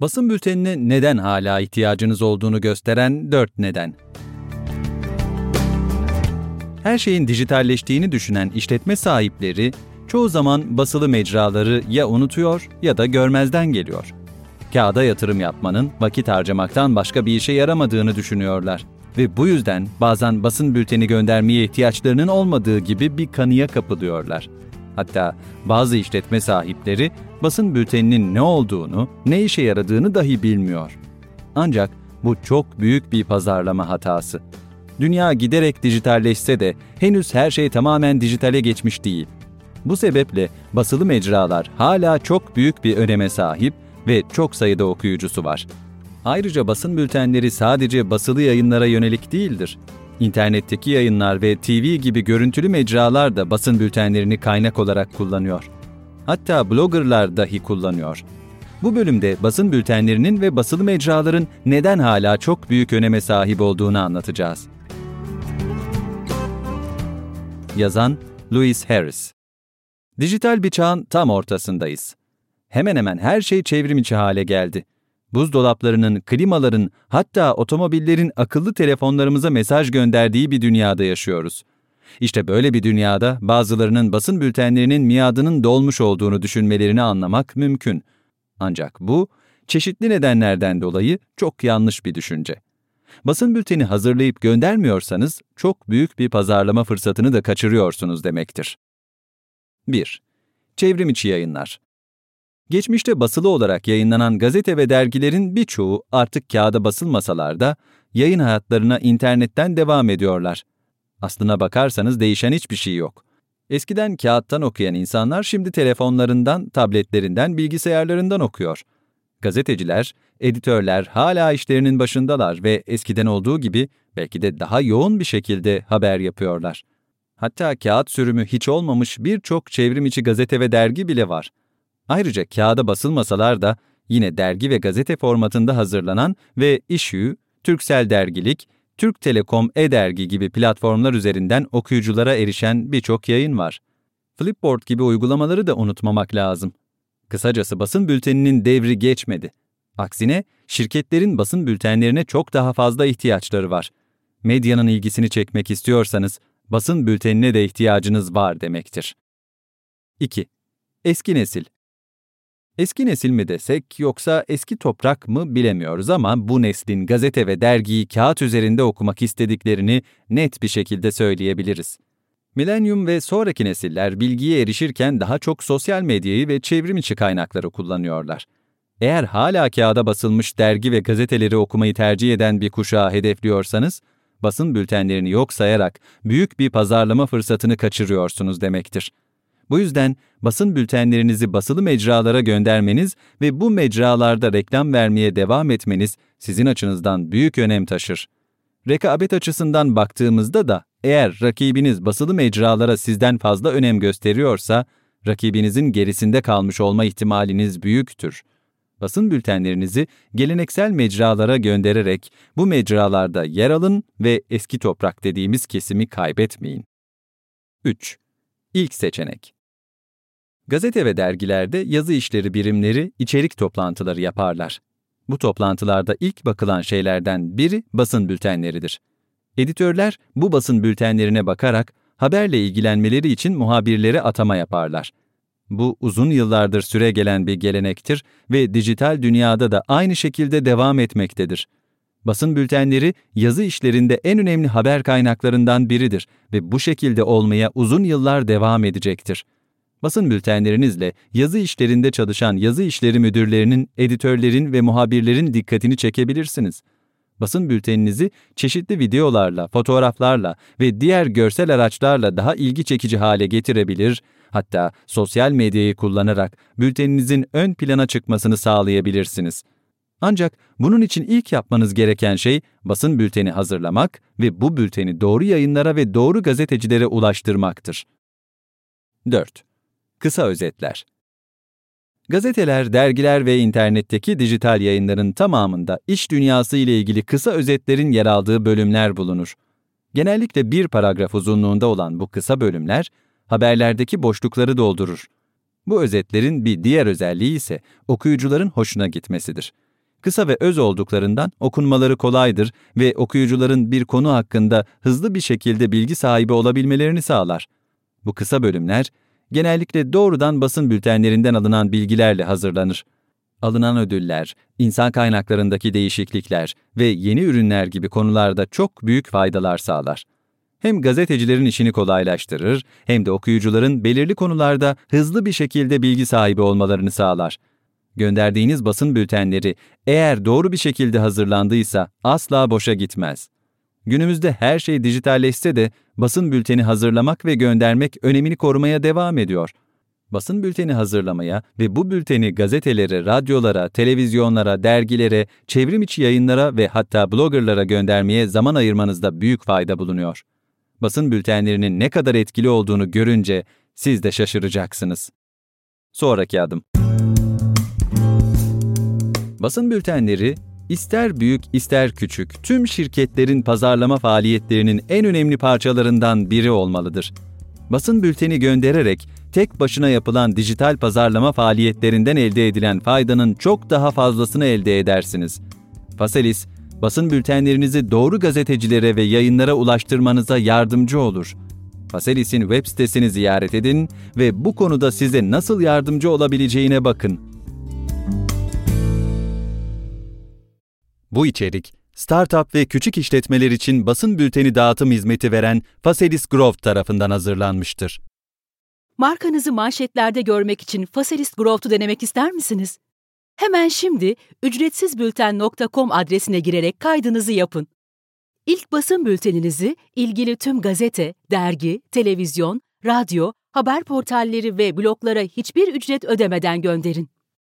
Basın bültenine neden hala ihtiyacınız olduğunu gösteren 4 neden. Her şeyin dijitalleştiğini düşünen işletme sahipleri çoğu zaman basılı mecraları ya unutuyor ya da görmezden geliyor. Kağıda yatırım yapmanın vakit harcamaktan başka bir işe yaramadığını düşünüyorlar ve bu yüzden bazen basın bülteni göndermeye ihtiyaçlarının olmadığı gibi bir kanıya kapılıyorlar. Hatta bazı işletme sahipleri basın bülteninin ne olduğunu, ne işe yaradığını dahi bilmiyor. Ancak bu çok büyük bir pazarlama hatası. Dünya giderek dijitalleşse de henüz her şey tamamen dijitale geçmiş değil. Bu sebeple basılı mecralar hala çok büyük bir öneme sahip ve çok sayıda okuyucusu var. Ayrıca basın bültenleri sadece basılı yayınlara yönelik değildir. İnternetteki yayınlar ve TV gibi görüntülü mecralar da basın bültenlerini kaynak olarak kullanıyor. Hatta bloggerlar dahi kullanıyor. Bu bölümde basın bültenlerinin ve basılı mecraların neden hala çok büyük öneme sahip olduğunu anlatacağız. Yazan Louis Harris Dijital bir çağın tam ortasındayız. Hemen hemen her şey çevrim içi hale geldi. Buzdolaplarının, klimaların, hatta otomobillerin akıllı telefonlarımıza mesaj gönderdiği bir dünyada yaşıyoruz. İşte böyle bir dünyada bazılarının basın bültenlerinin miadının dolmuş olduğunu düşünmelerini anlamak mümkün. Ancak bu, çeşitli nedenlerden dolayı çok yanlış bir düşünce. Basın bülteni hazırlayıp göndermiyorsanız çok büyük bir pazarlama fırsatını da kaçırıyorsunuz demektir. 1. Çevrim içi yayınlar. Geçmişte basılı olarak yayınlanan gazete ve dergilerin birçoğu artık kağıda basılmasalar da yayın hayatlarına internetten devam ediyorlar. Aslına bakarsanız değişen hiçbir şey yok. Eskiden kağıttan okuyan insanlar şimdi telefonlarından, tabletlerinden, bilgisayarlarından okuyor. Gazeteciler, editörler hala işlerinin başındalar ve eskiden olduğu gibi belki de daha yoğun bir şekilde haber yapıyorlar. Hatta kağıt sürümü hiç olmamış birçok çevrim içi gazete ve dergi bile var. Ayrıca kağıda basılmasalar da yine dergi ve gazete formatında hazırlanan ve Issue, Türksel Dergilik, Türk Telekom e-dergi gibi platformlar üzerinden okuyuculara erişen birçok yayın var. Flipboard gibi uygulamaları da unutmamak lazım. Kısacası basın bülteninin devri geçmedi. Aksine şirketlerin basın bültenlerine çok daha fazla ihtiyaçları var. Medyanın ilgisini çekmek istiyorsanız basın bültenine de ihtiyacınız var demektir. 2. Eski nesil Eski nesil mi desek yoksa eski toprak mı bilemiyoruz ama bu neslin gazete ve dergiyi kağıt üzerinde okumak istediklerini net bir şekilde söyleyebiliriz. Milenyum ve sonraki nesiller bilgiye erişirken daha çok sosyal medyayı ve çevrim içi kaynakları kullanıyorlar. Eğer hala kağıda basılmış dergi ve gazeteleri okumayı tercih eden bir kuşağı hedefliyorsanız, basın bültenlerini yok sayarak büyük bir pazarlama fırsatını kaçırıyorsunuz demektir. Bu yüzden basın bültenlerinizi basılı mecralara göndermeniz ve bu mecralarda reklam vermeye devam etmeniz sizin açınızdan büyük önem taşır. Rekabet açısından baktığımızda da eğer rakibiniz basılı mecralara sizden fazla önem gösteriyorsa, rakibinizin gerisinde kalmış olma ihtimaliniz büyüktür. Basın bültenlerinizi geleneksel mecralara göndererek bu mecralarda yer alın ve eski toprak dediğimiz kesimi kaybetmeyin. 3. İlk seçenek Gazete ve dergilerde yazı işleri birimleri içerik toplantıları yaparlar. Bu toplantılarda ilk bakılan şeylerden biri basın bültenleridir. Editörler bu basın bültenlerine bakarak haberle ilgilenmeleri için muhabirlere atama yaparlar. Bu uzun yıllardır süre gelen bir gelenektir ve dijital dünyada da aynı şekilde devam etmektedir. Basın bültenleri yazı işlerinde en önemli haber kaynaklarından biridir ve bu şekilde olmaya uzun yıllar devam edecektir. Basın bültenlerinizle yazı işlerinde çalışan yazı işleri müdürlerinin, editörlerin ve muhabirlerin dikkatini çekebilirsiniz. Basın bülteninizi çeşitli videolarla, fotoğraflarla ve diğer görsel araçlarla daha ilgi çekici hale getirebilir, hatta sosyal medyayı kullanarak bülteninizin ön plana çıkmasını sağlayabilirsiniz. Ancak bunun için ilk yapmanız gereken şey basın bülteni hazırlamak ve bu bülteni doğru yayınlara ve doğru gazetecilere ulaştırmaktır. 4. Kısa özetler. Gazeteler, dergiler ve internetteki dijital yayınların tamamında iş dünyası ile ilgili kısa özetlerin yer aldığı bölümler bulunur. Genellikle bir paragraf uzunluğunda olan bu kısa bölümler, haberlerdeki boşlukları doldurur. Bu özetlerin bir diğer özelliği ise okuyucuların hoşuna gitmesidir. Kısa ve öz olduklarından okunmaları kolaydır ve okuyucuların bir konu hakkında hızlı bir şekilde bilgi sahibi olabilmelerini sağlar. Bu kısa bölümler genellikle doğrudan basın bültenlerinden alınan bilgilerle hazırlanır. Alınan ödüller, insan kaynaklarındaki değişiklikler ve yeni ürünler gibi konularda çok büyük faydalar sağlar. Hem gazetecilerin işini kolaylaştırır hem de okuyucuların belirli konularda hızlı bir şekilde bilgi sahibi olmalarını sağlar. Gönderdiğiniz basın bültenleri eğer doğru bir şekilde hazırlandıysa asla boşa gitmez. Günümüzde her şey dijitalleşse de basın bülteni hazırlamak ve göndermek önemini korumaya devam ediyor. Basın bülteni hazırlamaya ve bu bülteni gazetelere, radyolara, televizyonlara, dergilere, çevrim içi yayınlara ve hatta bloggerlara göndermeye zaman ayırmanızda büyük fayda bulunuyor. Basın bültenlerinin ne kadar etkili olduğunu görünce siz de şaşıracaksınız. Sonraki adım. Basın bültenleri ister büyük ister küçük tüm şirketlerin pazarlama faaliyetlerinin en önemli parçalarından biri olmalıdır. Basın bülteni göndererek tek başına yapılan dijital pazarlama faaliyetlerinden elde edilen faydanın çok daha fazlasını elde edersiniz. Faselis, basın bültenlerinizi doğru gazetecilere ve yayınlara ulaştırmanıza yardımcı olur. Faselis'in web sitesini ziyaret edin ve bu konuda size nasıl yardımcı olabileceğine bakın. Bu içerik, startup ve küçük işletmeler için basın bülteni dağıtım hizmeti veren Faselis Growth tarafından hazırlanmıştır. Markanızı manşetlerde görmek için Faselis Growth'u denemek ister misiniz? Hemen şimdi ücretsizbülten.com adresine girerek kaydınızı yapın. İlk basın bülteninizi ilgili tüm gazete, dergi, televizyon, radyo, haber portalleri ve bloglara hiçbir ücret ödemeden gönderin.